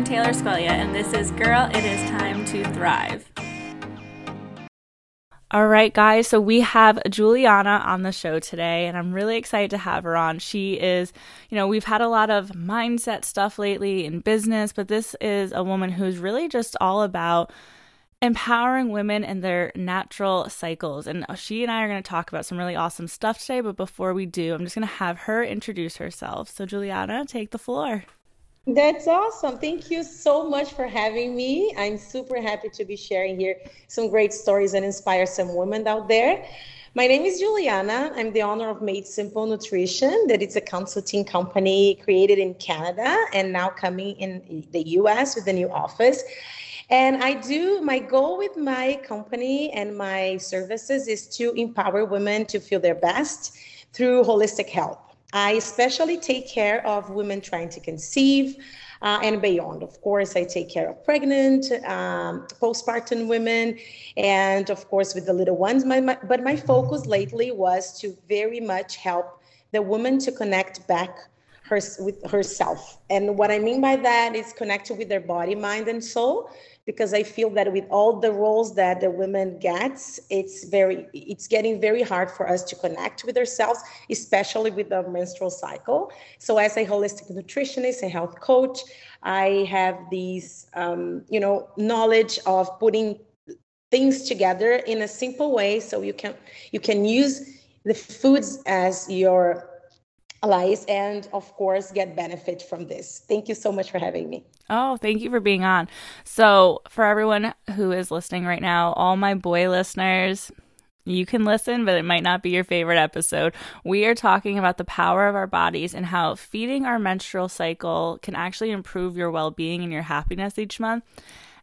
I'm Taylor Squelia, and this is Girl, It Is Time to Thrive. All right, guys. So we have Juliana on the show today, and I'm really excited to have her on. She is, you know, we've had a lot of mindset stuff lately in business, but this is a woman who's really just all about empowering women and their natural cycles. And she and I are going to talk about some really awesome stuff today. But before we do, I'm just going to have her introduce herself. So, Juliana, take the floor. That's awesome. Thank you so much for having me. I'm super happy to be sharing here some great stories and inspire some women out there. My name is Juliana. I'm the owner of Made Simple Nutrition, that it's a consulting company created in Canada and now coming in the US with a new office. And I do, my goal with my company and my services is to empower women to feel their best through holistic health. I especially take care of women trying to conceive uh, and beyond. Of course, I take care of pregnant, um, postpartum women, and of course, with the little ones. My, my, but my focus lately was to very much help the woman to connect back her, with herself. And what I mean by that is connected with their body, mind, and soul because I feel that with all the roles that the women gets, it's very it's getting very hard for us to connect with ourselves, especially with the menstrual cycle. So as a holistic nutritionist, a health coach, I have these um, you know knowledge of putting things together in a simple way so you can you can use the foods as your allies and of course get benefit from this thank you so much for having me oh thank you for being on so for everyone who is listening right now all my boy listeners you can listen, but it might not be your favorite episode. We are talking about the power of our bodies and how feeding our menstrual cycle can actually improve your well being and your happiness each month.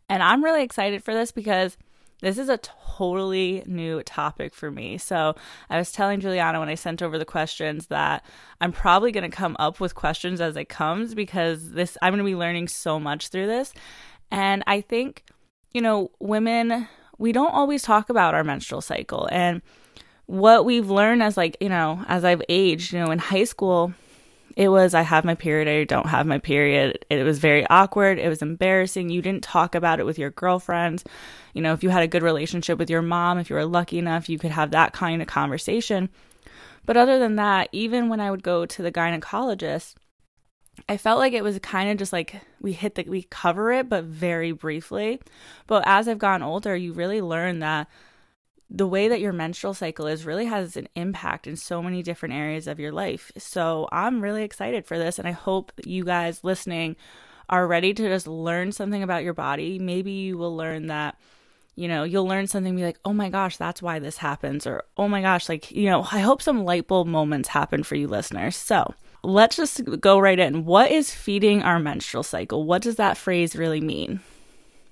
And I'm really excited for this because this is a totally new topic for me. So I was telling Juliana when I sent over the questions that I'm probably going to come up with questions as it comes because this I'm going to be learning so much through this. And I think, you know, women we don't always talk about our menstrual cycle and what we've learned as like, you know, as I've aged, you know, in high school, it was I have my period, I don't have my period. It was very awkward. It was embarrassing. You didn't talk about it with your girlfriends. You know, if you had a good relationship with your mom, if you were lucky enough, you could have that kind of conversation. But other than that, even when I would go to the gynecologist, I felt like it was kind of just like we hit the we cover it but very briefly. But as I've gotten older, you really learn that the way that your menstrual cycle is really has an impact in so many different areas of your life. So I'm really excited for this, and I hope you guys listening are ready to just learn something about your body. Maybe you will learn that. You know, you'll learn something be like, oh my gosh, that's why this happens. Or, oh my gosh, like, you know, I hope some light bulb moments happen for you listeners. So let's just go right in. What is feeding our menstrual cycle? What does that phrase really mean?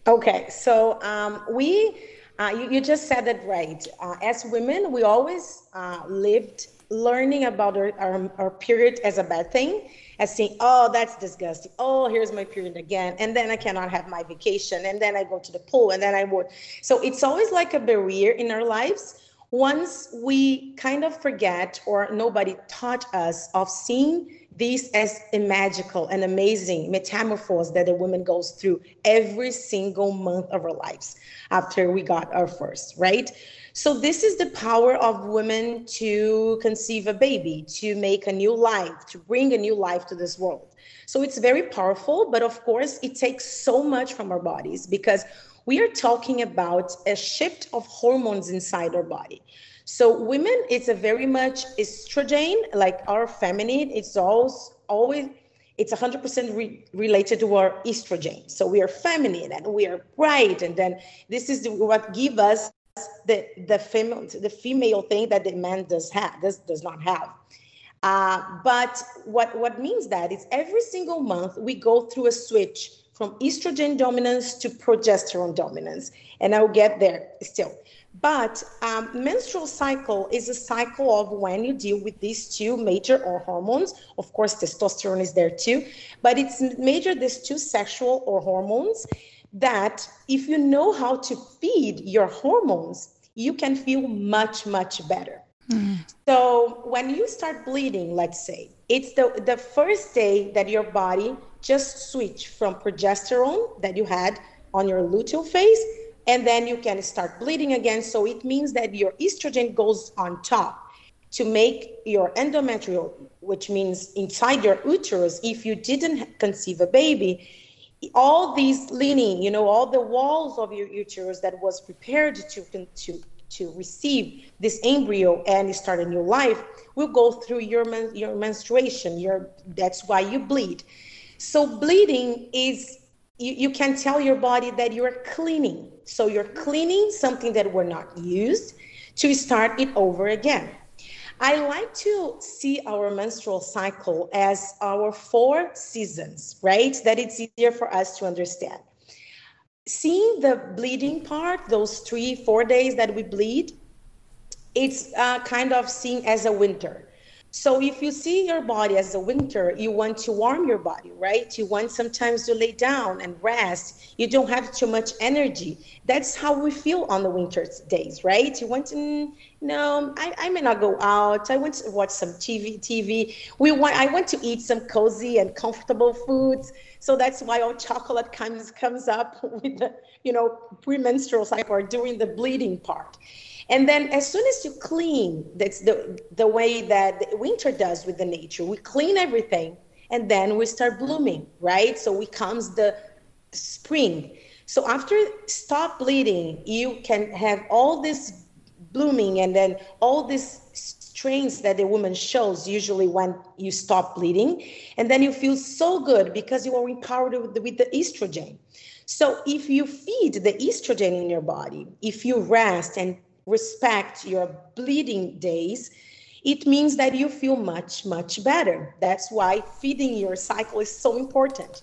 Okay, so um, we uh, you, you, just said it right. Uh, as women, we always uh, lived learning about our, our, our, period as a bad thing, as saying, oh, that's disgusting. Oh, here's my period again. And then I cannot have my vacation. And then I go to the pool and then I would. So it's always like a barrier in our lives. Once we kind of forget or nobody taught us of seeing this as a magical and amazing metamorphose that a woman goes through every single month of her lives after we got our first, right? So this is the power of women to conceive a baby, to make a new life, to bring a new life to this world. So it's very powerful, but of course it takes so much from our bodies because we are talking about a shift of hormones inside our body. So women, it's a very much estrogen, like our feminine. It's always always it's 100% re- related to our estrogen. So we are feminine and we are bright, and then this is the, what give us the the female the female thing that the man does have does does not have. Uh, but what what means that is every single month we go through a switch from estrogen dominance to progesterone dominance, and I'll get there still. But um, menstrual cycle is a cycle of when you deal with these two major or hormones. Of course, testosterone is there too, but it's major these two sexual or hormones that if you know how to feed your hormones, you can feel much, much better. Mm. So when you start bleeding, let's say, it's the, the first day that your body just switch from progesterone that you had on your luteal phase and then you can start bleeding again. So it means that your estrogen goes on top to make your endometrial which means inside your uterus if you didn't conceive a baby all these lining you know all the walls of your uterus that was prepared to to to receive this embryo and start a new life will go through your men, your menstruation. Your that's why you bleed so bleeding is you, you can tell your body that you're cleaning so you're cleaning something that were not used to start it over again I like to see our menstrual cycle as our four seasons, right? That it's easier for us to understand. Seeing the bleeding part, those three, four days that we bleed, it's uh, kind of seen as a winter. So if you see your body as a winter, you want to warm your body, right? You want sometimes to lay down and rest. You don't have too much energy. That's how we feel on the winter days, right? You want to, no, I, I may not go out. I want to watch some TV. TV. We want. I want to eat some cozy and comfortable foods. So that's why all chocolate comes comes up with the, you know, premenstrual cycle or during the bleeding part. And then as soon as you clean, that's the, the way that winter does with the nature. We clean everything and then we start blooming, right? So we comes the spring. So after stop bleeding, you can have all this blooming and then all these strains that the woman shows usually when you stop bleeding. And then you feel so good because you are empowered with the, with the estrogen. So if you feed the estrogen in your body, if you rest and respect your bleeding days, it means that you feel much, much better. That's why feeding your cycle is so important.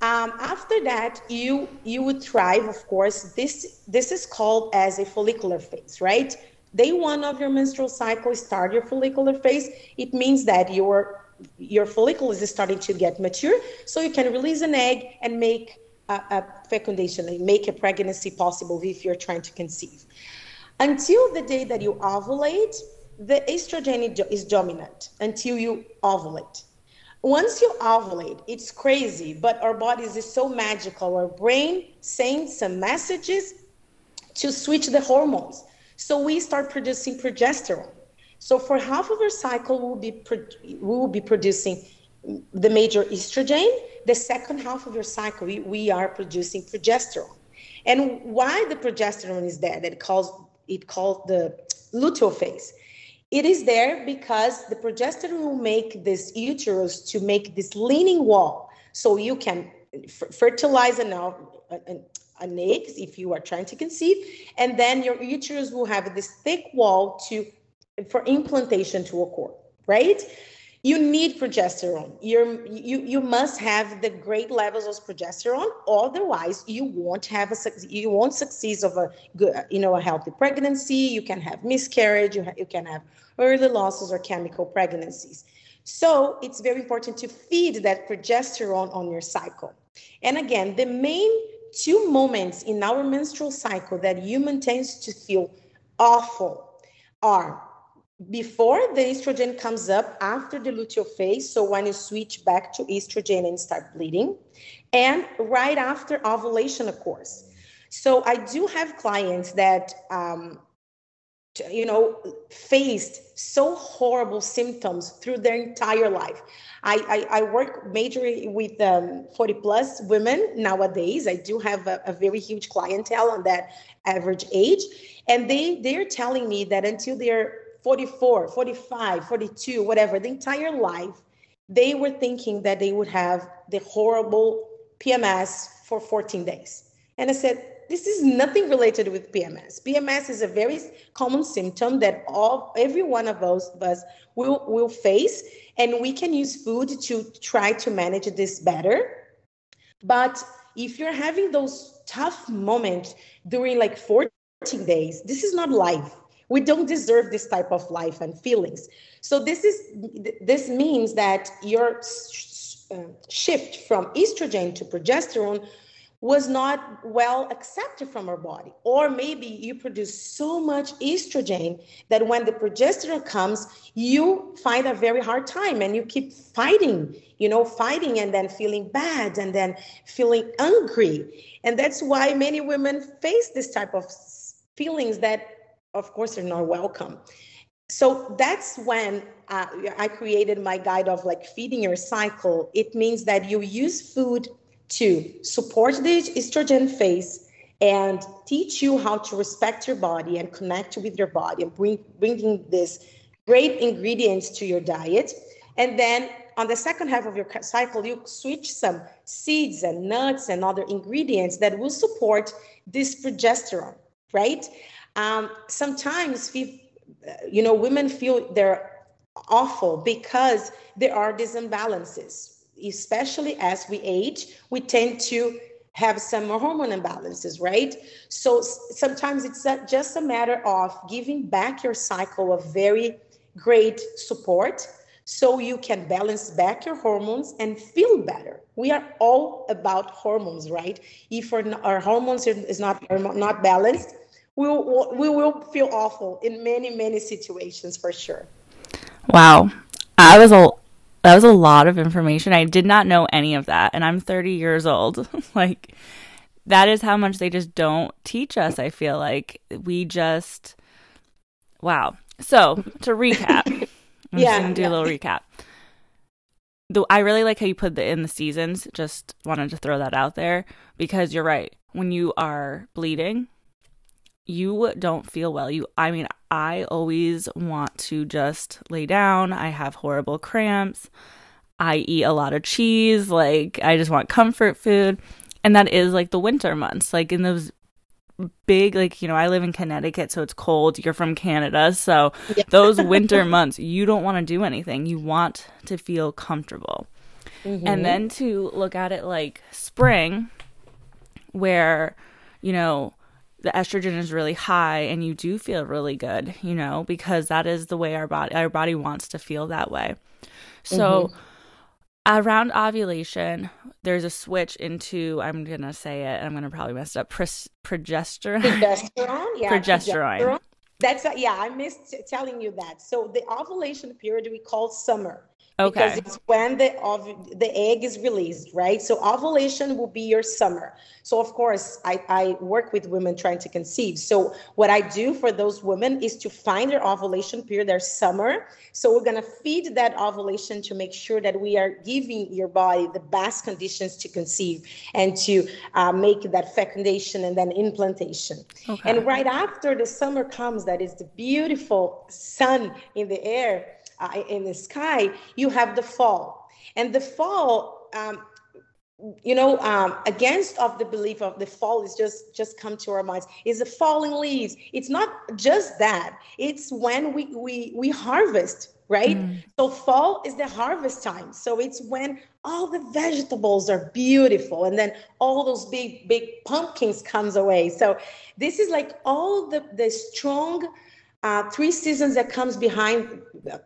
Um, after that, you you would thrive. Of course, this this is called as a follicular phase, right? Day one of your menstrual cycle, start your follicular phase. It means that your your follicle is starting to get mature, so you can release an egg and make a, a fecundation, make a pregnancy possible if you're trying to conceive. Until the day that you ovulate, the estrogen is dominant until you ovulate. Once you ovulate, it's crazy, but our bodies is so magical. Our brain sends some messages to switch the hormones. So we start producing progesterone. So for half of our cycle, we'll be, pro- we will be producing the major estrogen. The second half of your cycle, we, we are producing progesterone. And why the progesterone is there? That calls it called the luteal phase. It is there because the progesterone will make this uterus to make this leaning wall, so you can f- fertilize an, an, an egg if you are trying to conceive, and then your uterus will have this thick wall to for implantation to occur, right? You need progesterone. You're, you you must have the great levels of progesterone. Otherwise, you won't have a you won't succeed of a good you know a healthy pregnancy. You can have miscarriage. You ha- you can have early losses or chemical pregnancies. So it's very important to feed that progesterone on your cycle. And again, the main two moments in our menstrual cycle that human tends to feel awful are before the estrogen comes up after the luteal phase so when you switch back to estrogen and start bleeding and right after ovulation of course. So i do have clients that um, you know faced so horrible symptoms through their entire life. I i, I work majorly with um, 40 plus women nowadays. I do have a, a very huge clientele on that average age. And they they're telling me that until they're 44, 45, 42, whatever, the entire life, they were thinking that they would have the horrible PMS for 14 days. And I said, this is nothing related with PMS. PMS is a very common symptom that all every one of us, of us will, will face, and we can use food to try to manage this better. But if you're having those tough moments during like 14 days, this is not life we don't deserve this type of life and feelings so this is this means that your uh, shift from estrogen to progesterone was not well accepted from our body. Or maybe you produce so much estrogen that when the progesterone comes, you find a very hard time and you keep fighting, you know, fighting and then feeling bad and then feeling angry. And that's why many women face this type of feelings that, of course, they're not welcome. So that's when uh, I created my guide of like feeding your cycle. It means that you use food to support the estrogen phase and teach you how to respect your body and connect with your body and bring bringing this great ingredients to your diet and then on the second half of your cycle you switch some seeds and nuts and other ingredients that will support this progesterone right um, sometimes we, you know women feel they're awful because there are these imbalances especially as we age, we tend to have some hormone imbalances, right? So sometimes it's just a matter of giving back your cycle of very great support so you can balance back your hormones and feel better. We are all about hormones, right? If our, hormones is not are not balanced, we will, we will feel awful in many many situations for sure. Wow, I was a that was a lot of information. I did not know any of that. And I'm 30 years old. like, that is how much they just don't teach us. I feel like we just, wow. So, to recap, I'm yeah, just going to do yeah. a little recap. The, I really like how you put the in the seasons. Just wanted to throw that out there because you're right. When you are bleeding, you don't feel well. You I mean, I always want to just lay down. I have horrible cramps. I eat a lot of cheese, like I just want comfort food. And that is like the winter months. Like in those big like, you know, I live in Connecticut, so it's cold. You're from Canada, so yeah. those winter months, you don't want to do anything. You want to feel comfortable. Mm-hmm. And then to look at it like spring where, you know, the estrogen is really high and you do feel really good, you know, because that is the way our body our body wants to feel that way. So mm-hmm. around ovulation, there's a switch into I'm going to say it, I'm going to probably mess it up, progesterone. Progesterone, yeah. Progesterone. progesterone. That's a, yeah, I missed telling you that. So the ovulation period we call summer. Okay. Because it's when the ov- the egg is released, right? So ovulation will be your summer. So of course, I, I work with women trying to conceive. So what I do for those women is to find their ovulation period, their summer. So we're gonna feed that ovulation to make sure that we are giving your body the best conditions to conceive and to uh, make that fecundation and then implantation. Okay. And right after the summer comes, that is the beautiful sun in the air uh, in the sky, you have the fall. And the fall, um, you know, um, against of the belief of the fall is just just come to our minds is the falling leaves. It's not just that. It's when we we we harvest right? Mm. So fall is the harvest time. So it's when all the vegetables are beautiful and then all those big big pumpkins comes away. So this is like all the the strong uh, three seasons that comes behind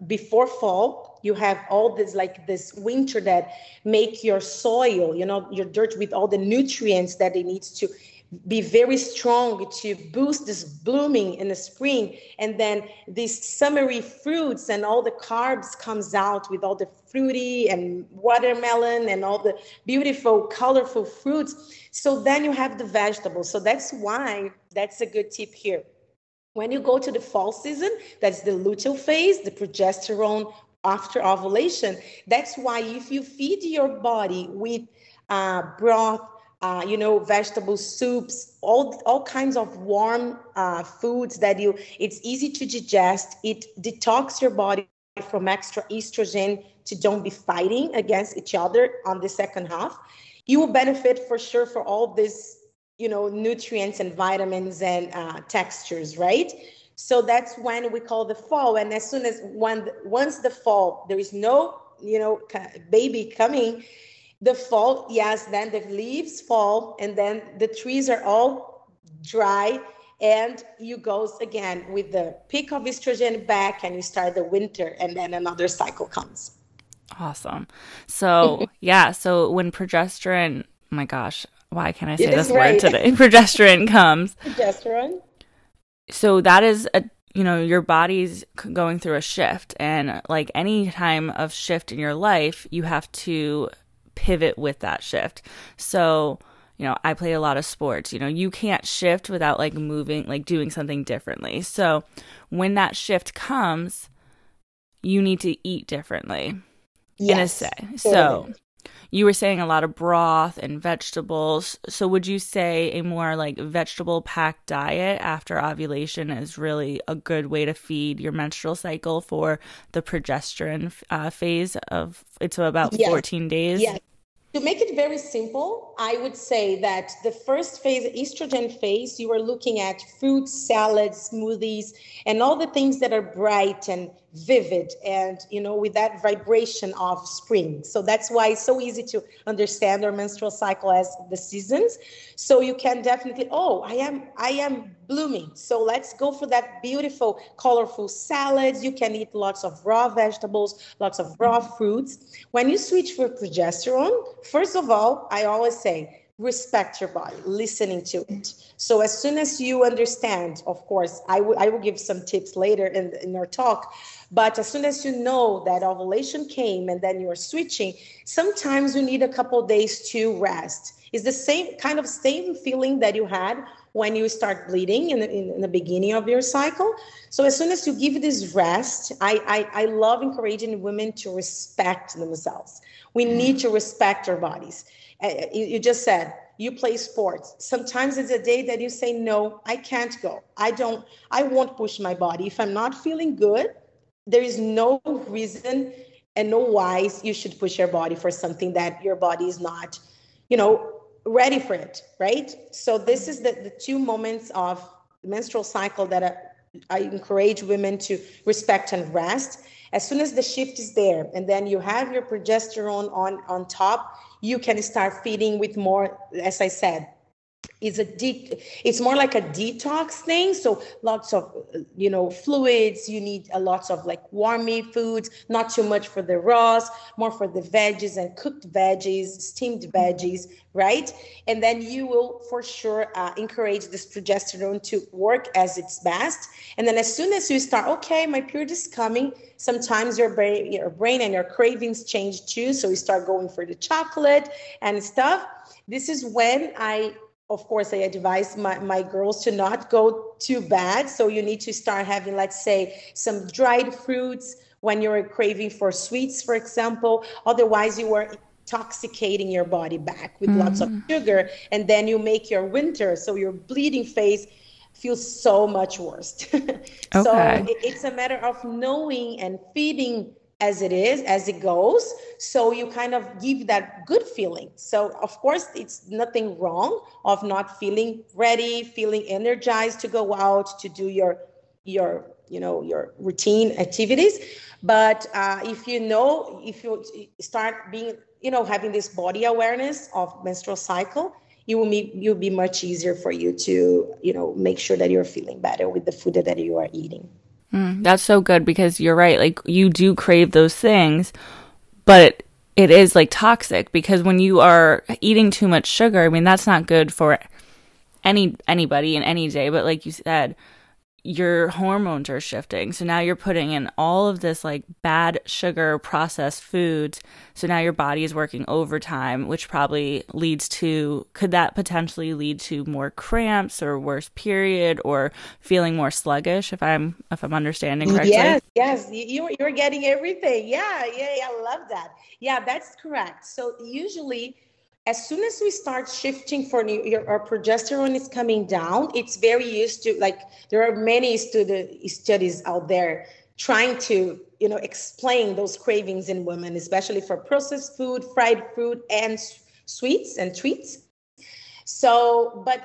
before fall you have all this like this winter that make your soil you know your dirt with all the nutrients that it needs to be very strong to boost this blooming in the spring. And then these summery fruits and all the carbs comes out with all the fruity and watermelon and all the beautiful colorful fruits. So then you have the vegetables. So that's why that's a good tip here when you go to the fall season, that's the luteal phase, the progesterone after ovulation. That's why if you feed your body with uh, broth, uh, you know, vegetable soups, all all kinds of warm uh, foods that you it's easy to digest. It detox your body from extra estrogen to don't be fighting against each other on the second half. You will benefit for sure for all this you know nutrients and vitamins and uh, textures right? So that's when we call the fall. And as soon as when once the fall there is no you know baby coming the fall yes then the leaves fall and then the trees are all dry and you goes again with the peak of estrogen back and you start the winter and then another cycle comes. Awesome. So yeah so when progesterone my gosh why can't I say this right. word today? Progesterone comes. Progesterone. So that is a you know your body's going through a shift and like any time of shift in your life you have to pivot with that shift so you know i play a lot of sports you know you can't shift without like moving like doing something differently so when that shift comes you need to eat differently yes, in a say so you were saying a lot of broth and vegetables. So would you say a more like vegetable packed diet after ovulation is really a good way to feed your menstrual cycle for the progesterone uh, phase of it's about yes. 14 days? Yes. To make it very simple, I would say that the first phase, estrogen phase, you are looking at fruits, salads, smoothies, and all the things that are bright and vivid and you know with that vibration of spring. So that's why it's so easy to understand our menstrual cycle as the seasons. So you can definitely oh i am i am blooming. So let's go for that beautiful colorful salads. You can eat lots of raw vegetables lots of raw fruits. When you switch for progesterone first of all i always say respect your body, listening to it. So as soon as you understand, of course, I will I will give some tips later in, in our talk, but as soon as you know that ovulation came and then you're switching, sometimes you need a couple days to rest. It's the same kind of same feeling that you had when you start bleeding in the, in, in the beginning of your cycle. So as soon as you give this rest, I, I, I love encouraging women to respect themselves. We mm-hmm. need to respect our bodies uh, uh, you just said you play sports. Sometimes it's a day that you say, no, I can't go. I don't, I won't push my body. If I'm not feeling good, there is no reason and no wise you should push your body for something that your body is not, you know, ready for it, right? So this is the, the two moments of the menstrual cycle that I, I encourage women to respect and rest. As soon as the shift is there, and then you have your progesterone on on top, you can start feeding with more, as I said, it's a de- it's more like a detox thing. So lots of you know fluids you need a lots of like warmy foods not too much for the raws more for the veggies and cooked veggies steamed veggies right? And then you will for sure uh, encourage this progesterone to work as its best. And then as soon as you start okay my period is coming sometimes your brain your brain and your cravings change too. So you start going for the chocolate and stuff. This is when i of course, I advise my, my girls to not go too bad. So you need to start having, let's say, some dried fruits when you're craving for sweets, for example. Otherwise, you are intoxicating your body back with mm. lots of mm. sugar. And then you make your winter, so your bleeding phase feels so much worse. okay. So it, it's a matter of knowing and feeding as it is as it goes. So you kind of give that good feeling. So of course it's nothing wrong of not feeling ready feeling energized to go out to do your your you know your routine activities. But uh, if you know if you start being you know having this body awareness of menstrual cycle it will be you'll be much easier for you to you know make sure that you're feeling better with the food that you are eating Mm, that's so good because you're right. Like you do crave those things, but it is like toxic because when you are eating too much sugar, I mean that's not good for any anybody in any day. But like you said, your hormones are shifting. So now you're putting in all of this like bad sugar processed foods. So now your body is working overtime, which probably leads to could that potentially lead to more cramps or worse period or feeling more sluggish if I'm if I'm understanding correctly? Yes, yes. You you're getting everything. Yeah, yeah, yeah. I love that. Yeah, that's correct. So usually as soon as we start shifting for new, your, our progesterone is coming down, it's very used to like there are many studies out there trying to you know explain those cravings in women, especially for processed food, fried food, and sweets and treats. So, but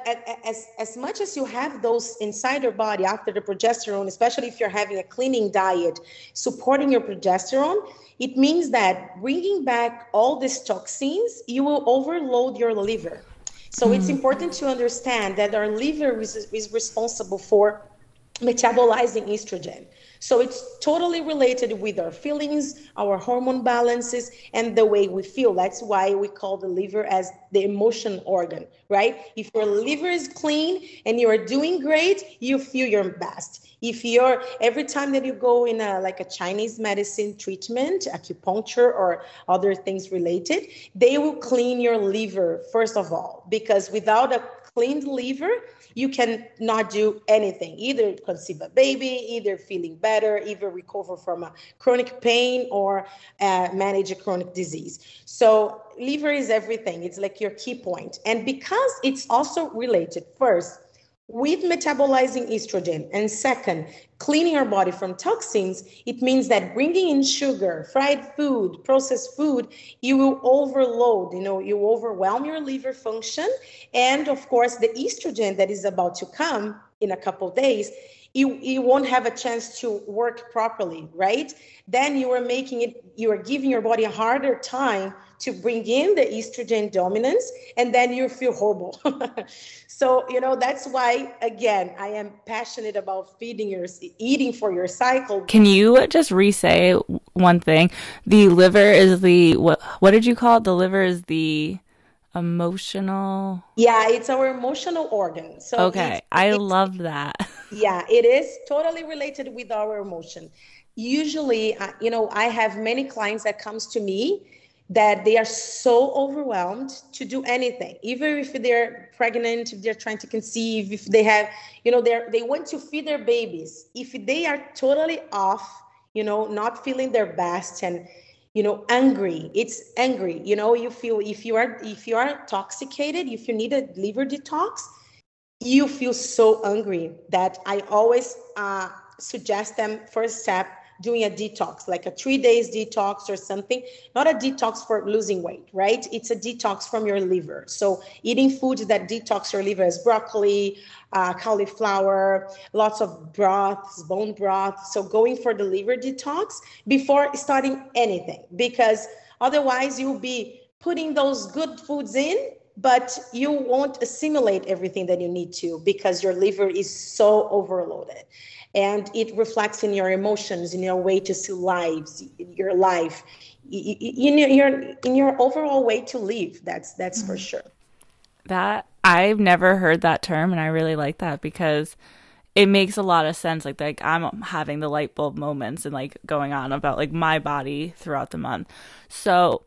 as, as much as you have those inside your body after the progesterone, especially if you're having a cleaning diet, supporting your progesterone, it means that bringing back all these toxins, you will overload your liver. So mm. it's important to understand that our liver is, is responsible for metabolizing estrogen. So it's totally related with our feelings, our hormone balances, and the way we feel. That's why we call the liver as the emotion organ, right? If your liver is clean and you are doing great, you feel your best. If you're every time that you go in a like a Chinese medicine treatment, acupuncture or other things related, they will clean your liver first of all, because without a cleaned liver, you can not do anything, either conceive a baby, either feeling better, either recover from a chronic pain or uh, manage a chronic disease. So liver is everything. It's like your key point. And because it's also related first with metabolizing estrogen. And second cleaning our body from toxins it means that bringing in sugar fried food processed food you will overload you know you overwhelm your liver function. And of course the estrogen that is about to come in a couple days you, you won't have a chance to work properly right? Then you are making it you are giving your body a harder time to bring in the estrogen dominance and then you feel horrible. So you know that's why again i am passionate about feeding your eating for your cycle. Can you just re-say one thing? The liver is the what what did you call it? The liver is the emotional yeah it's our emotional organ. So okay it's, i it's, love that yeah it is totally related with our emotion. Usually uh, you know i have many clients that comes to me that they are so overwhelmed to do anything even if they're pregnant if they're trying to conceive if they have you know they're they want to feed their babies. If they are totally off you know not feeling their best and you know angry it's angry. You know you feel if you are if you are intoxicated if you need a liver detox you feel so angry that i always uh, suggest them first step doing a detox, like a three days detox or something, not a detox for losing weight, right? It's a detox from your liver. So eating foods that detox your liver is broccoli, uh, cauliflower, lots of broths, bone broth. So going for the liver detox before starting anything, because otherwise you'll be putting those good foods in but you won't assimilate everything that you need to because your liver is so overloaded. And it reflects in your emotions in your way to see lives your life in your in your overall way to live. That's that's mm-hmm. for sure. That i've never heard that term and i really like that because it makes a lot of sense. Like like i'm having the light bulb moments and like going on about like my body throughout the month. So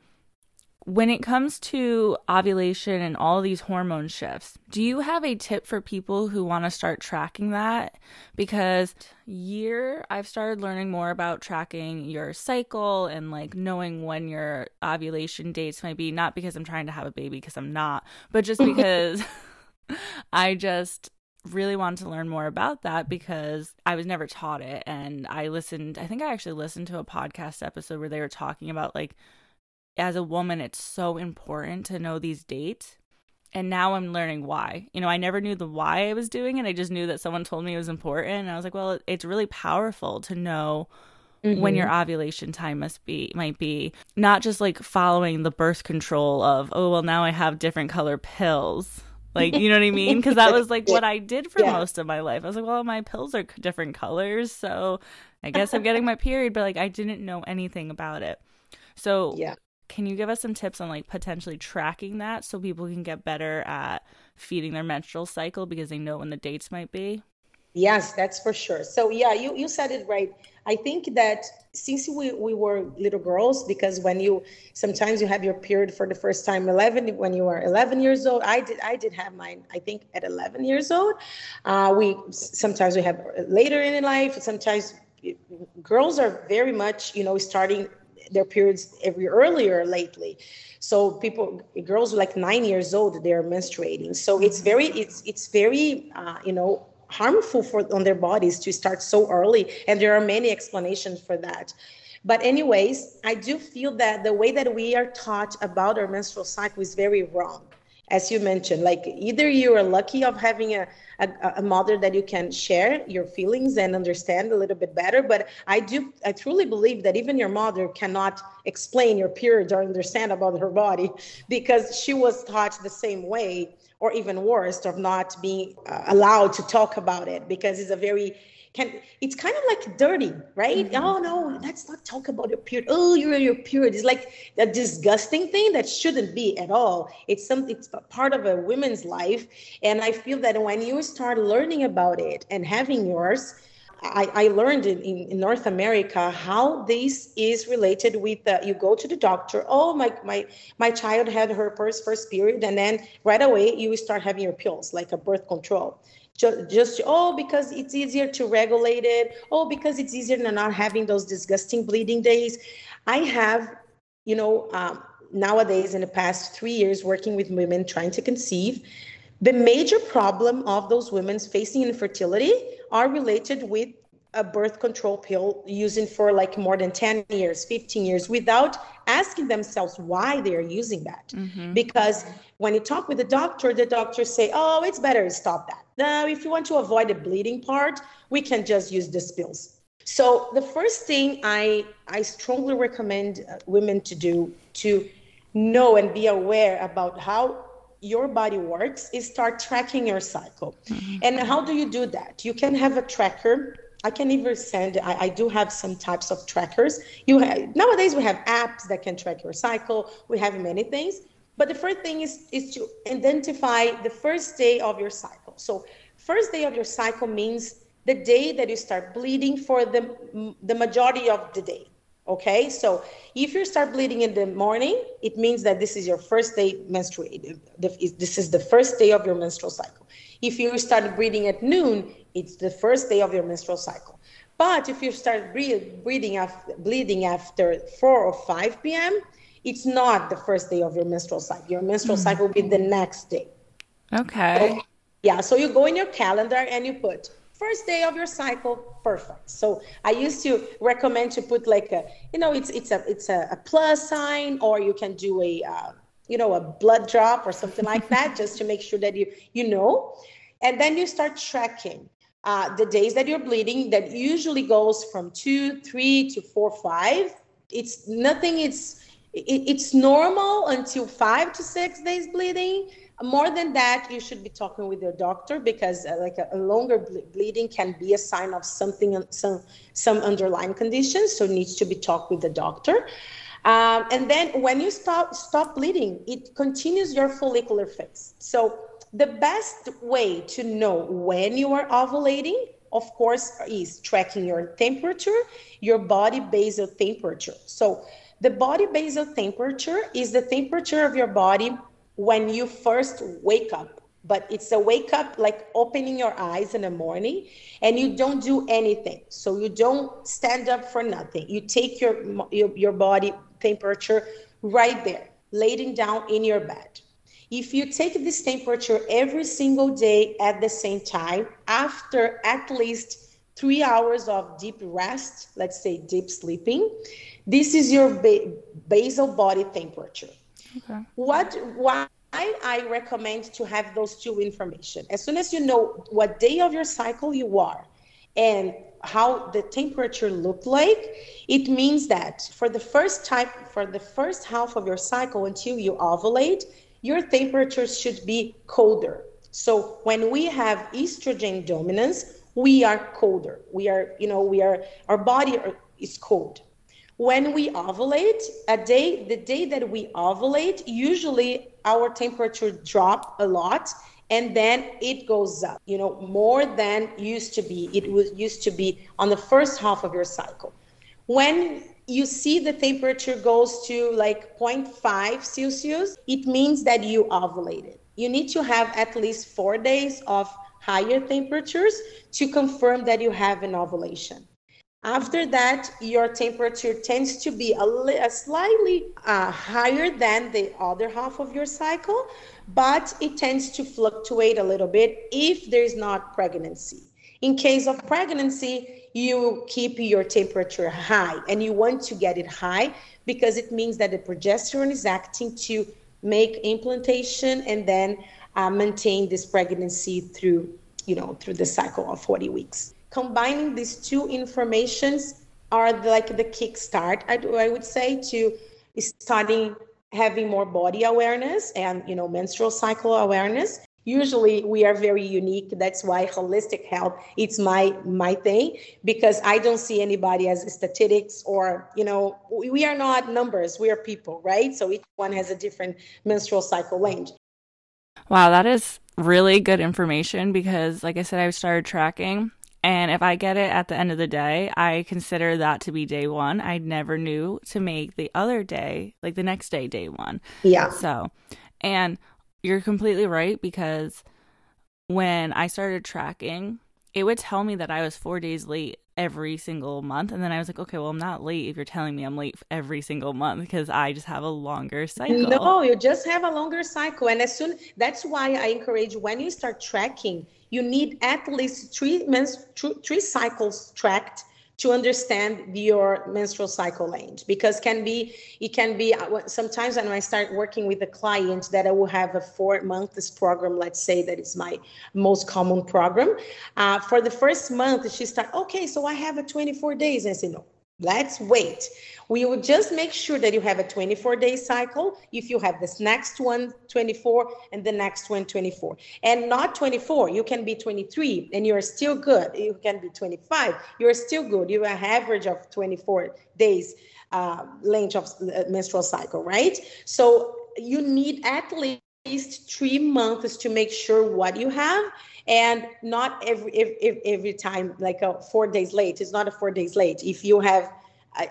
when it comes to ovulation and all these hormone shifts, do you have a tip for people who want to start tracking that? Because year I've started learning more about tracking your cycle and like knowing when your ovulation dates might be, not because I'm trying to have a baby because I'm not, but just because I just really wanted to learn more about that because I was never taught it and I listened I think I actually listened to a podcast episode where they were talking about like as a woman, it's so important to know these dates. And now I'm learning why. You know, I never knew the why I was doing it. I just knew that someone told me it was important. And I was like, well, it's really powerful to know mm-hmm. when your ovulation time must be might be not just like following the birth control of oh well now i have different color pills like you know what i mean because that was like what i did for yeah. most of my life i was like well my pills are different colors so i guess i'm getting my period but like i didn't know anything about it so yeah can you give us some tips on like potentially tracking that so people can get better at feeding their menstrual cycle because they know when the dates might be? Yes, that's for sure. So yeah, you, you said it right. I think that since we, we were little girls, because when you sometimes you have your period for the first time 11 when you are 11 years old. I did I did have mine. I think at 11 years old. Uh, we sometimes we have later in life. Sometimes girls are very much you know starting their periods every earlier lately. So people girls like nine years old they're menstruating. So it's very it's it's very uh, you know harmful for on their bodies to start so early and there are many explanations for that. But anyways i do feel that the way that we are taught about our menstrual cycle is very wrong as you mentioned like either you are lucky of having a, a, a, mother that you can share your feelings and understand a little bit better but i do i truly believe that even your mother cannot explain your periods or understand about her body because she was taught the same way or even worse of not being uh, allowed to talk about it because it's a very can it's kind of like dirty right? Mm-hmm. oh no let's not talk about your period. Oh you're your period. It's like a disgusting thing that shouldn't be at all. It's something it's part of a woman's life. And i feel that when you start learning about it and having yours I, I learned in, in, North America how this is related with you go to the doctor. Oh, my my my child had her first first period, and then right away you start having your pills like a birth control just, oh because it's easier to regulate it. Oh because it's easier than not having those disgusting bleeding days. I have you know um, nowadays in the past three years working with women trying to conceive the major problem of those women facing infertility are related with a birth control pill using for like more than 10 years 15 years without asking themselves why they are using that. Mm-hmm. because when you talk with the doctor the doctors say oh it's better to stop that. Now if you want to avoid the bleeding part we can just use these pills. So the first thing i i strongly recommend uh, women to do to know and be aware about how your body works is start tracking your cycle. Mm-hmm. and how do you do that? You can have a tracker I can even send. I, I, do have some types of trackers. You have, nowadays we have apps that can track your cycle. We have many things, but the first thing is is to identify the first day of your cycle. So first day of your cycle means the day that you start bleeding for the the majority of the day. Okay, so if you start bleeding in the morning, it means that this is your first day menstruating. This is the first day of your menstrual cycle. If you start bleeding at noon, it's the first day of your menstrual cycle. But if you start bleeding after, bleeding after 4 or 5 p.m., it's not the first day of your menstrual cycle. Your menstrual mm-hmm. cycle will be the next day. Okay. So, yeah, so you go in your calendar and you put first day of your cycle perfect so i used to recommend to put like a you know it's it's a it's a, a plus sign or you can do a uh, you know a blood drop or something like that just to make sure that you you know. And then you start tracking uh, the days that you're bleeding that usually goes from two three to four five. It's nothing it's it, it's normal until five to six days bleeding. More than that you should be talking with your doctor because uh, like a, a longer ble- bleeding can be a sign of something some some underlying conditions so needs to be talked with the doctor um, and then when you stop stop bleeding it continues your follicular phase so the best way to know when you are ovulating, of course, is tracking your temperature, your body basal temperature. So, the body basal temperature is the temperature of your body when you first wake up. But it's a wake up like opening your eyes in the morning and you don't do anything. So you don't stand up for nothing. You take your, your, your body temperature right there, laying down in your bed. If you take this temperature every single day at the same time, after at least three hours of deep rest, let's say deep sleeping, this is your ba- basal body temperature. Okay. What why I recommend to have those two information. As soon as you know what day of your cycle you are and how the temperature look like, it means that for the first time, for the first half of your cycle until you ovulate, your temperature should be colder. So when we have estrogen dominance, we are colder. We are, you know, we are, our body is cold. When we ovulate, a day, the day that we ovulate, usually our temperature drop a lot and then it goes up, you know, more than used to be. It was used to be on the first half of your cycle. When you see the temperature goes to like 0.5 Celsius, it means that you ovulated. You need to have at least four days of higher temperatures to confirm that you have an ovulation. After that, your temperature tends to be a, li- a slightly uh, higher than the other half of your cycle, but it tends to fluctuate a little bit if there's not pregnancy. In case of pregnancy, you keep your temperature high and you want to get it high because it means that the progesterone is acting to make implantation and then uh, maintain this pregnancy through you know through the cycle of 40 weeks combining these two informations are like the kickstart I, I would say to starting having more body awareness and you know menstrual cycle awareness usually we are very unique. That's why holistic health it's my my thing because i don't see anybody as statistics or you know we are not numbers we are people right? So each one has a different menstrual cycle range. Wow that is really good information because like i said i started tracking and if I get it at the end of the day, I consider that to be day one. I never knew to make the other day, like the next day, day one. Yeah. So, and you're completely right because when I started tracking, it would tell me that I was four days late every single month. And then I was like, okay, well, I'm not late if you're telling me I'm late every single month because I just have a longer cycle. No, you just have a longer cycle. And as soon, that's why I encourage when you start tracking, you need at least three months, three cycles tracked to understand your menstrual cycle range because can be it can be uh, sometimes when i start working with a client that i will have a four months program let's say that is my most common program uh, for the first month she start okay so i have a 24 days and i say no Let's wait. We will just make sure that you have a 24 day cycle. If you have this next one 24 and the next one 24, and not 24, you can be 23 and you're still good. You can be 25, you're still good. You have an average of 24 days uh, length of uh, menstrual cycle, right? So you need at least three months to make sure what you have and not every every, every time like a four days late it's not a four days late if you have uh,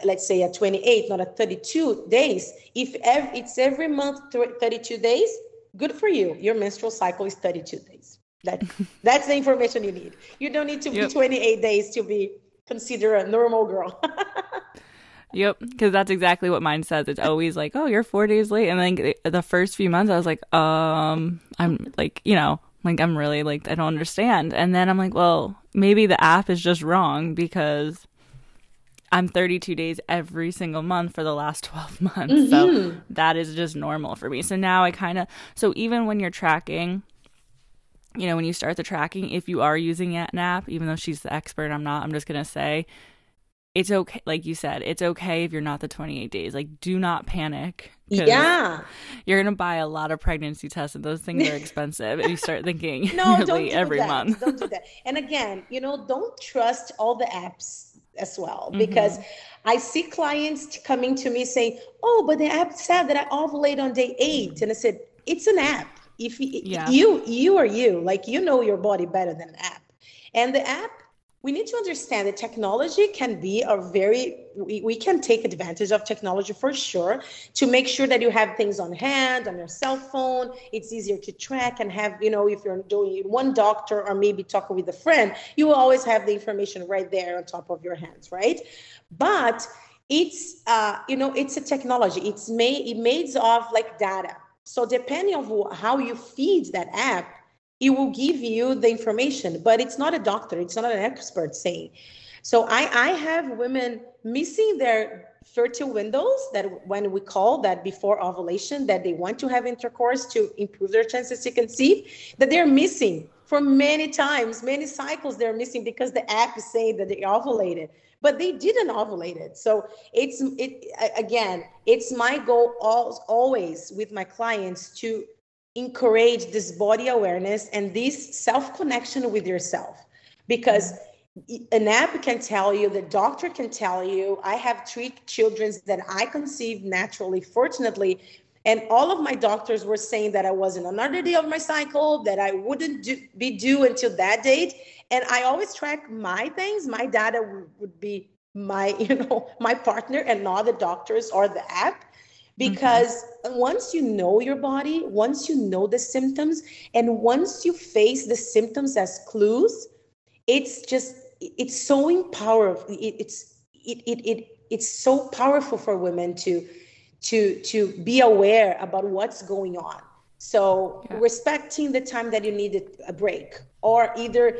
let's say a 28 not a 32 days if every, it's every month 32 days good for you your menstrual cycle is 32 days that that's the information you need you don't need to yep. be 28 days to be considered a normal girl Yep, because that's exactly what mine says. It's always like, "Oh, you're four days late," and then the first few months, I was like, "Um, I'm like, you know, like I'm really like I don't understand. And then I'm like, well, maybe the app is just wrong because I'm 32 days every single month for the last 12 months. Mm-hmm. So that is just normal for me. So now I kind of so even when you're tracking you know, when you start the tracking, if you are using an app, even though she's the expert, I'm not, I'm just going to say it's okay like you said it's okay if you're not the 28 days like do not panic yeah you're gonna buy a lot of pregnancy tests and those things are expensive and you start thinking no don't do every that. month don't do that and again you know don't trust all the apps as well mm-hmm. because i see clients coming to me saying oh but the app said that i ovulate on day eight and i said it's an app if you, yeah. you you are you like you know your body better than an app and the app we need to understand that technology can be a very we, we can take advantage of technology for sure to make sure that you have things on hand on your cell phone. It's easier to track and have you know if you're doing one doctor or maybe talking with a friend you will always have the information right there on top of your hands right? But it's uh, you know it's a technology. It's made it made of like data. So depending on how you feed that app it will give you the information, but it's not a doctor, it's not an expert saying. So I, I have women missing their fertile windows that when we call that before ovulation that they want to have intercourse to improve their chances to conceive that they're missing for many times many cycles they're missing because the app is saying that they ovulated but they didn't ovulate it so it's it again it's my goal always with my clients to encourage this body awareness and this self connection with yourself. Because an app can tell you the doctor can tell you i have three children that i conceived naturally fortunately and all of my doctors were saying that i was in another day of my cycle that i wouldn't do, be due until that date. And i always track my things. My data would be my you know my partner and not the doctors or the app because mm-hmm. once you know your body once you know the symptoms and once you face the symptoms as clues it's just it's so empowering it, it's it, it, it it's so powerful for women to to to be aware about what's going on so yeah. respecting the time that you needed a break or either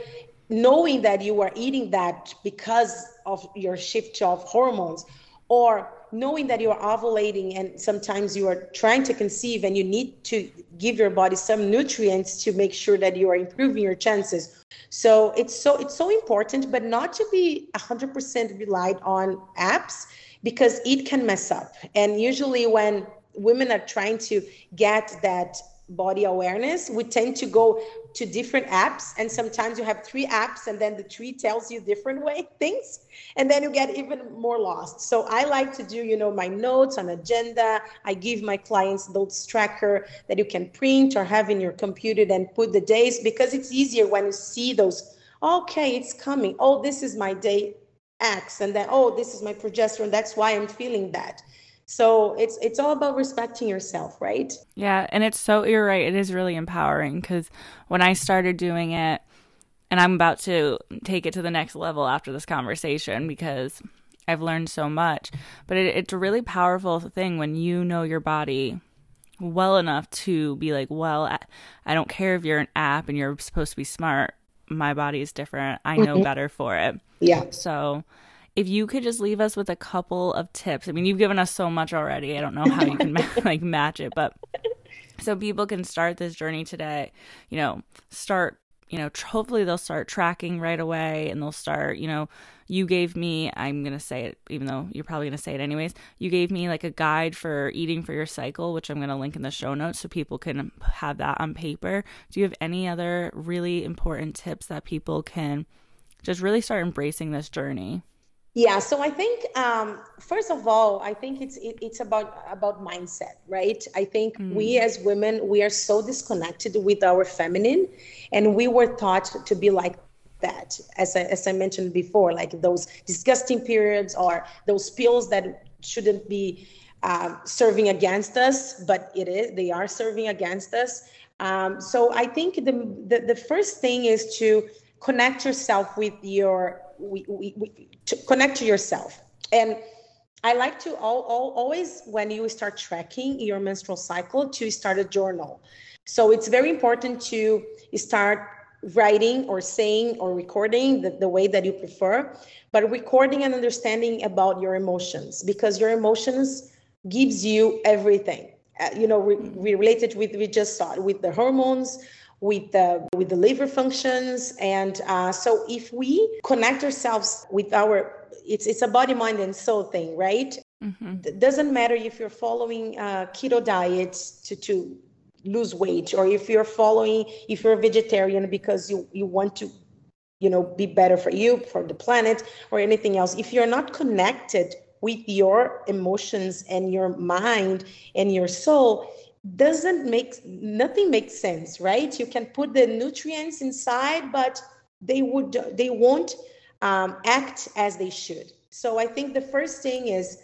knowing that you are eating that because of your shift of hormones or knowing that you are ovulating and sometimes you are trying to conceive and you need to give your body some nutrients to make sure that you are improving your chances. So it's so it's so important but not to be 100% relied on apps because it can mess up. And usually when women are trying to get that body awareness, we tend to go to different apps. And sometimes you have three apps and then the tree tells you different way things. And then you get even more lost. So I like to do, you know, my notes on agenda. I give my clients those tracker that you can print or have in your computer and put the days because it's easier when you see those, okay, it's coming. Oh, this is my day X. And then, oh, this is my progesterone. That's why I'm feeling that so it's it's all about respecting yourself right? Yeah and it's so you're right it is really empowering because when i started doing it and i'm about to take it to the next level after this conversation because i've learned so much but it, it's a really powerful thing when you know your body well enough to be like well I, I don't care if you're an app and you're supposed to be smart. My body is different. I know mm-hmm. better for it. Yeah. So if you could just leave us with a couple of tips. I mean, you've given us so much already. I don't know how you can like match it, but so people can start this journey today, you know, start, you know, hopefully they'll start tracking right away and they'll start, you know, you gave me, I'm to say it, even though you're probably to say it anyways, you gave me like a guide for eating for your cycle, which I'm to link in the show notes so people can have that on paper. Do you have any other really important tips that people can just really start embracing this journey? Yeah, so I think um, first of all, I think it's it, it's about about mindset, right? I think mm. we as women we are so disconnected with our feminine, and we were taught to be like that, as I, as I mentioned before, like those disgusting periods or those pills that shouldn't be um, serving against us, but it is they are serving against us. Um, so I think the, the the first thing is to connect yourself with your we, we, we to connect to yourself. And I like to all, all, always, when you start tracking your menstrual cycle, to start a journal. So it's very important to start writing or saying or recording the, the way that you prefer, but recording and understanding about your emotions because your emotions gives you everything. Uh, you know, we, we related with we just saw with the hormones, with the with the liver functions. And uh, so if we connect ourselves with our it's it's a body mind and soul thing right? Mm-hmm. it doesn't matter if you're following a keto diet to to lose weight or if you're following if you're a vegetarian because you you want to you know be better for you for the planet or anything else. If you're not connected with your emotions and your mind and your soul doesn't make nothing makes sense right? You can put the nutrients inside but they would they won't um, act as they should. So i think the first thing is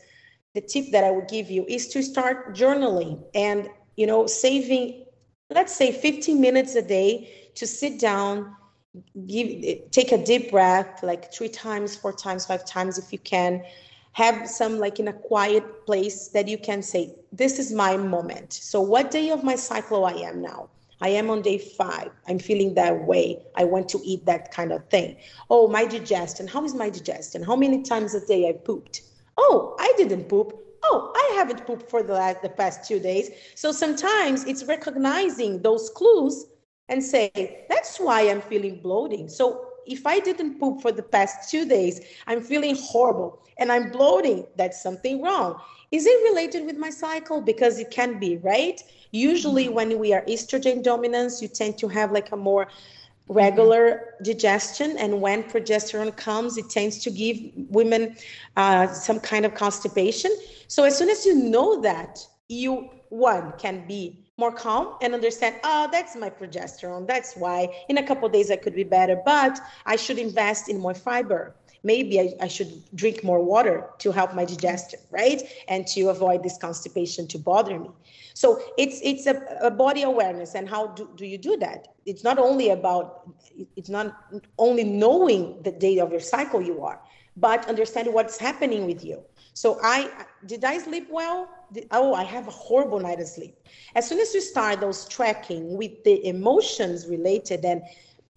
the tip that i would give you is to start journaling and you know saving let's say 15 minutes a day to sit down give take a deep breath like three times four times five times if you can have some like in a quiet place that you can say this is my moment. So what day of my cycle i am now? I am on day five. I'm feeling that way. I want to eat that kind of thing. Oh my digestion how is my digestion how many times a day i pooped? Oh i didn't poop. Oh i haven't pooped for the last the past two days. So sometimes it's recognizing those clues and say that's why i'm feeling bloating. So if I didn't poop for the past two days, I'm feeling horrible and I'm bloating, that's something wrong. Is it related with my cycle? Because it can be, right? Usually, mm-hmm. when we are estrogen dominance, you tend to have like a more regular digestion and when progesterone comes it tends to give women uh, some kind of constipation so as soon as you know that you one can be more calm and understand oh that's my progesterone. That's why in a couple days i could be better but i should invest in more fiber. Maybe I, I, should drink more water to help my digestion right? And to avoid this constipation to bother me. So it's it's a, a body awareness. And how do, do you do that? It's not only about it's not only knowing the date of your cycle you are but understanding what's happening with you. So I did I sleep well? Did, oh, I have a horrible night of sleep. As soon as you start those tracking with the emotions related and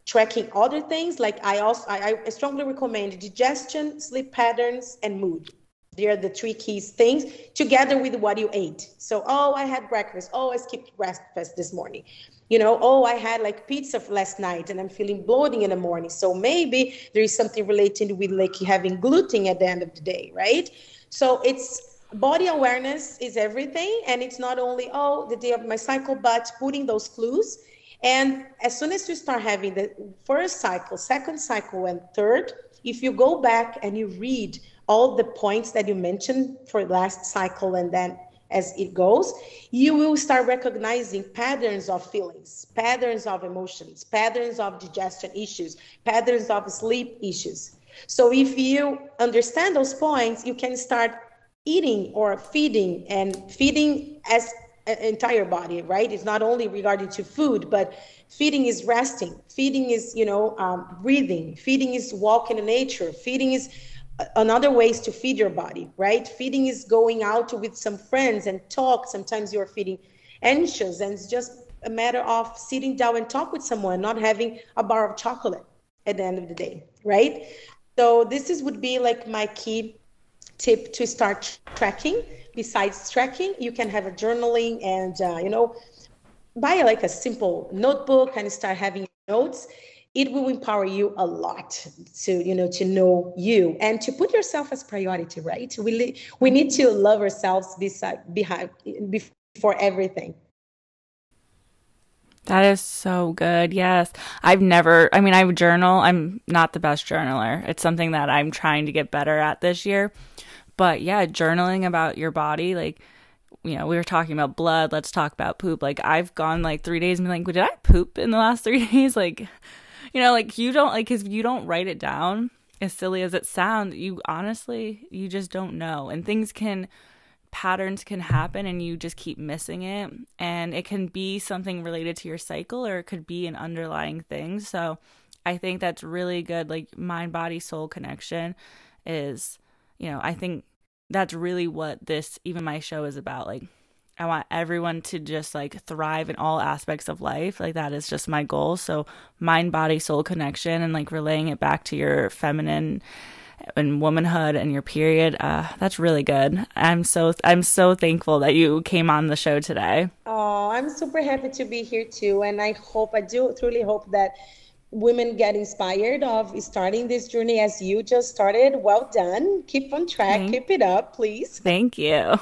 tracking other things, like I also I, I strongly recommend digestion, sleep patterns, and mood. They are the three keys things together with what you ate. So, oh, I had breakfast. Oh, I skipped breakfast this morning. You know, oh, I had like pizza last night and I'm feeling bloating in the morning. So maybe there is something related with like having gluten at the end of the day, right? So it's body awareness is everything. And it's not only, oh, the day of my cycle, but putting those clues. And as soon as you start having the first cycle, second cycle, and third, if you go back and you read all the points that you mentioned for last cycle and then as it goes, you will start recognizing patterns of feelings, patterns of emotions, patterns of digestion issues, patterns of sleep issues. So if you understand those points, you can start eating or feeding and feeding as an entire body, right? It's not only regarding to food, but feeding is resting, feeding is, you know, um, breathing, feeding is walking in nature, feeding is another ways to feed your body, right? Feeding is going out with some friends and talk. Sometimes you're feeling anxious and it's just a matter of sitting down and talk with someone, not having a bar of chocolate at the end of the day, right? So this is would be like my key tip to start tracking. Besides tracking, you can have a journaling and uh, you know buy like a simple notebook and start having notes. It will empower you a lot to you know to know you and to put yourself as priority. Right? We we need to love ourselves beside behind before everything. That is so good. Yes. I've never, I mean, I journal. I'm not the best journaler. It's something that I'm trying to get better at this year. But yeah, journaling about your body, like, you know, we were talking about blood. Let's talk about poop. Like, I've gone like three days and been like, did I poop in the last three days? Like, you know, like you don't, like, cause you don't write it down, as silly as it sounds, you honestly, you just don't know. And things can, patterns can happen and you just keep missing it. And it can be something related to your cycle or it could be an underlying thing. So I think that's really good. Like mind, body, soul connection is, you know, I think that's really what this, even my show is about. Like, I want everyone to just like thrive in all aspects of life. Like that is just my goal. So mind, body, soul connection and like relaying it back to your feminine and womanhood and your period. Uh, that's really good. I'm so I'm so thankful that you came on the show today. Oh, I'm super happy to be here too, and I hope I do truly hope that women get inspired of starting this journey as you just started. Well done. Keep on track. Mm-hmm. Keep it up, please. Thank you.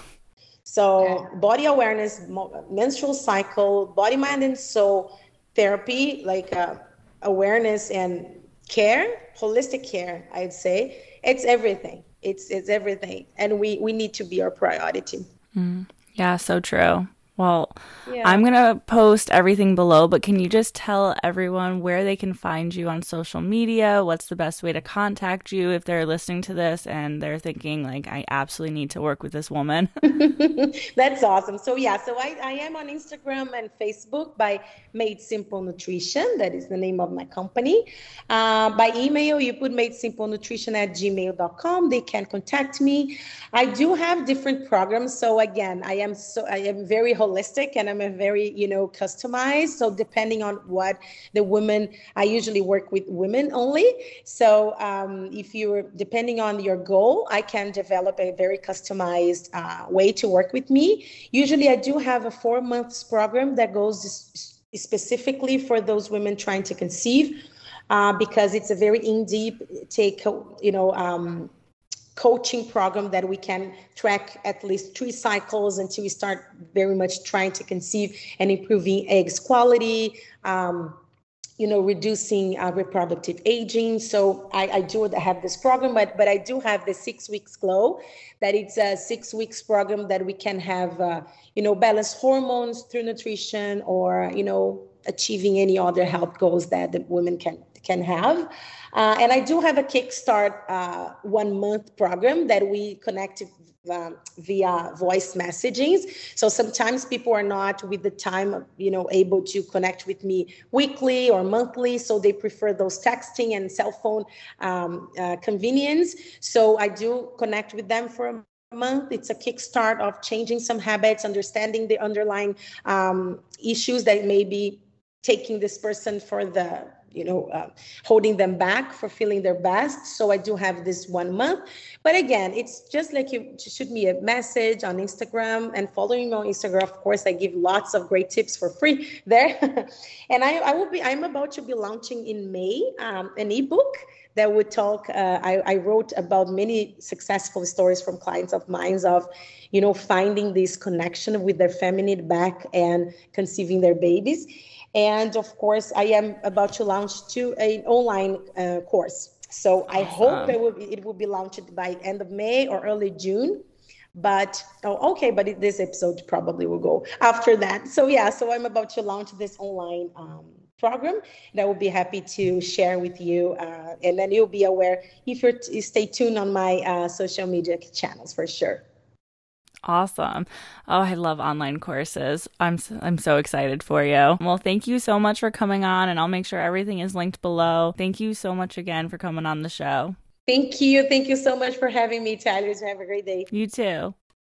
So, body awareness, menstrual cycle, body, mind, and soul therapy, like uh, awareness and care, holistic care, I'd say, it's everything. It's it's everything, and we we need to be our priority. Mm. Yeah, so true. Well, yeah. I'm going to post everything below, but can you just tell everyone where they can find you on social media? What's the best way to contact you if they're listening to this and they're thinking, like, I absolutely need to work with this woman? That's awesome. So, yeah, so I, I am on Instagram and Facebook by Made Simple Nutrition. That is the name of my company. Uh, by email, you put Made Simple Nutrition at gmail.com. They can contact me. I do have different programs. So, again, I am so I am very holistic and I'm a very, you know, customized. So depending on what the women, I usually work with women only. So um, if you're depending on your goal, I can develop a very customized uh, way to work with me. Usually I do have a four months program that goes specifically for those women trying to conceive uh, because it's a very in deep take, you know, um, coaching program that we can track at least three cycles until we start very much trying to conceive and improving eggs quality um, you know reducing uh, reproductive aging. So I, I do have this program but but i do have the six weeks glow. That it's a six weeks program that we can have uh, you know balance hormones through nutrition or you know achieving any other health goals that the women can can have uh, and I do have a Kickstart uh, one month program that we connect um, via voice messagings. So sometimes people are not with the time, you know, able to connect with me weekly or monthly. So they prefer those texting and cell phone um, uh, convenience. So I do connect with them for a month. It's a kickstart of changing some habits, understanding the underlying um, issues that may be taking this person for the you know uh, holding them back for feeling their best so i do have this one month but again it's just like you shoot me a message on instagram and following me on instagram of course i give lots of great tips for free there and I, I will be i'm about to be launching in may um, an ebook that would talk. Uh, I, I, wrote about many successful stories from clients of mine of, you know, finding this connection with their feminine back and conceiving their babies. And of course, I am about to launch to an online uh, course. So I hope it will, be, it will be launched by end of May or early June but oh, okay but this episode probably will go after that so yeah so i'm about to launch this online um, program that I will be happy to share with you. Uh, and then you'll be aware if you're t- stay tuned on my uh, social media channels for sure. Awesome. Oh, I love online courses. I'm so, I'm so excited for you. Well, thank you so much for coming on and I'll make sure everything is linked below. Thank you so much again for coming on the show. Thank you. Thank you so much for having me, Tyler. Have a great day. You too.